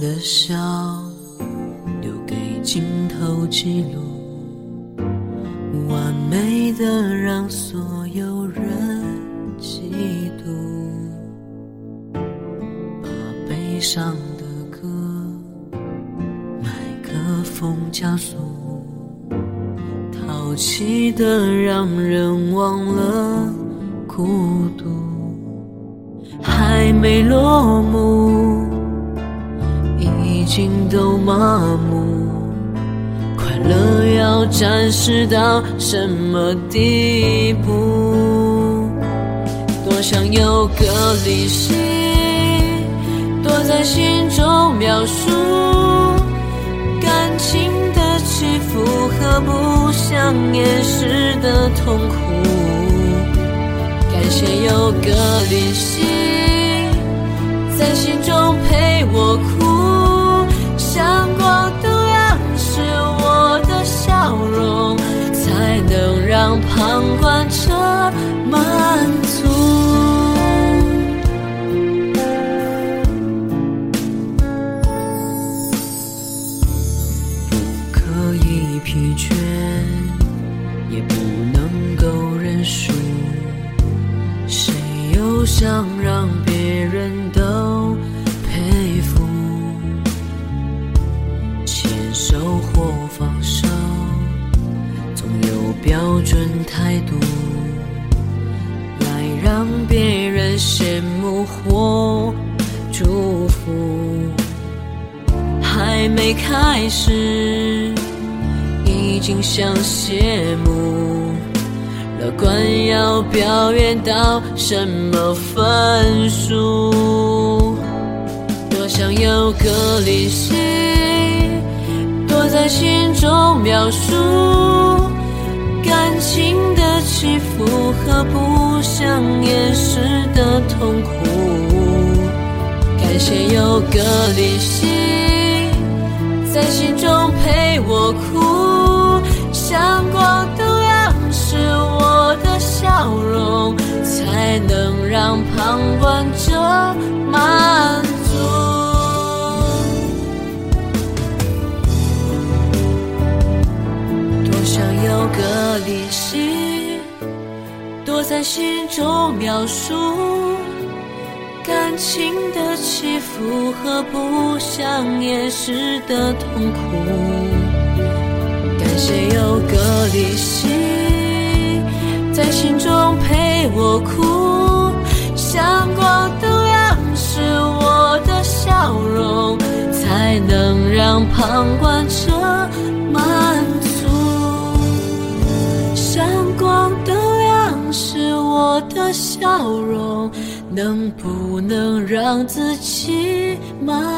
的笑，留给镜头记录，完美的让所有人嫉妒，把悲伤的歌麦克风加速，淘气的让人忘了孤独。还没落幕，心都麻木。快乐要展示到什么地步？多想有个理性，躲在心中描述感情的起伏和不想掩饰的痛苦。感谢有个理性在心中陪我哭，让旁观者满足。不可以疲倦，也不能够认输。谁又想让别人都佩服？牵手或放手，标准态度，来让别人羡慕或祝福。还没开始，已经想谢幕。乐观要表演到什么分数？多想有个理性，躲在心中描述感情的起伏和不想掩饰的痛苦。感谢有个理性在心中陪我哭，像光灯样是我的笑容，才能让旁观者我在心中描述感情的起伏和不想掩饰的痛苦。感谢有个理性在心中陪我哭，像光灯样是我的笑容，才能让旁观者满我的笑容，能不能让自己满足？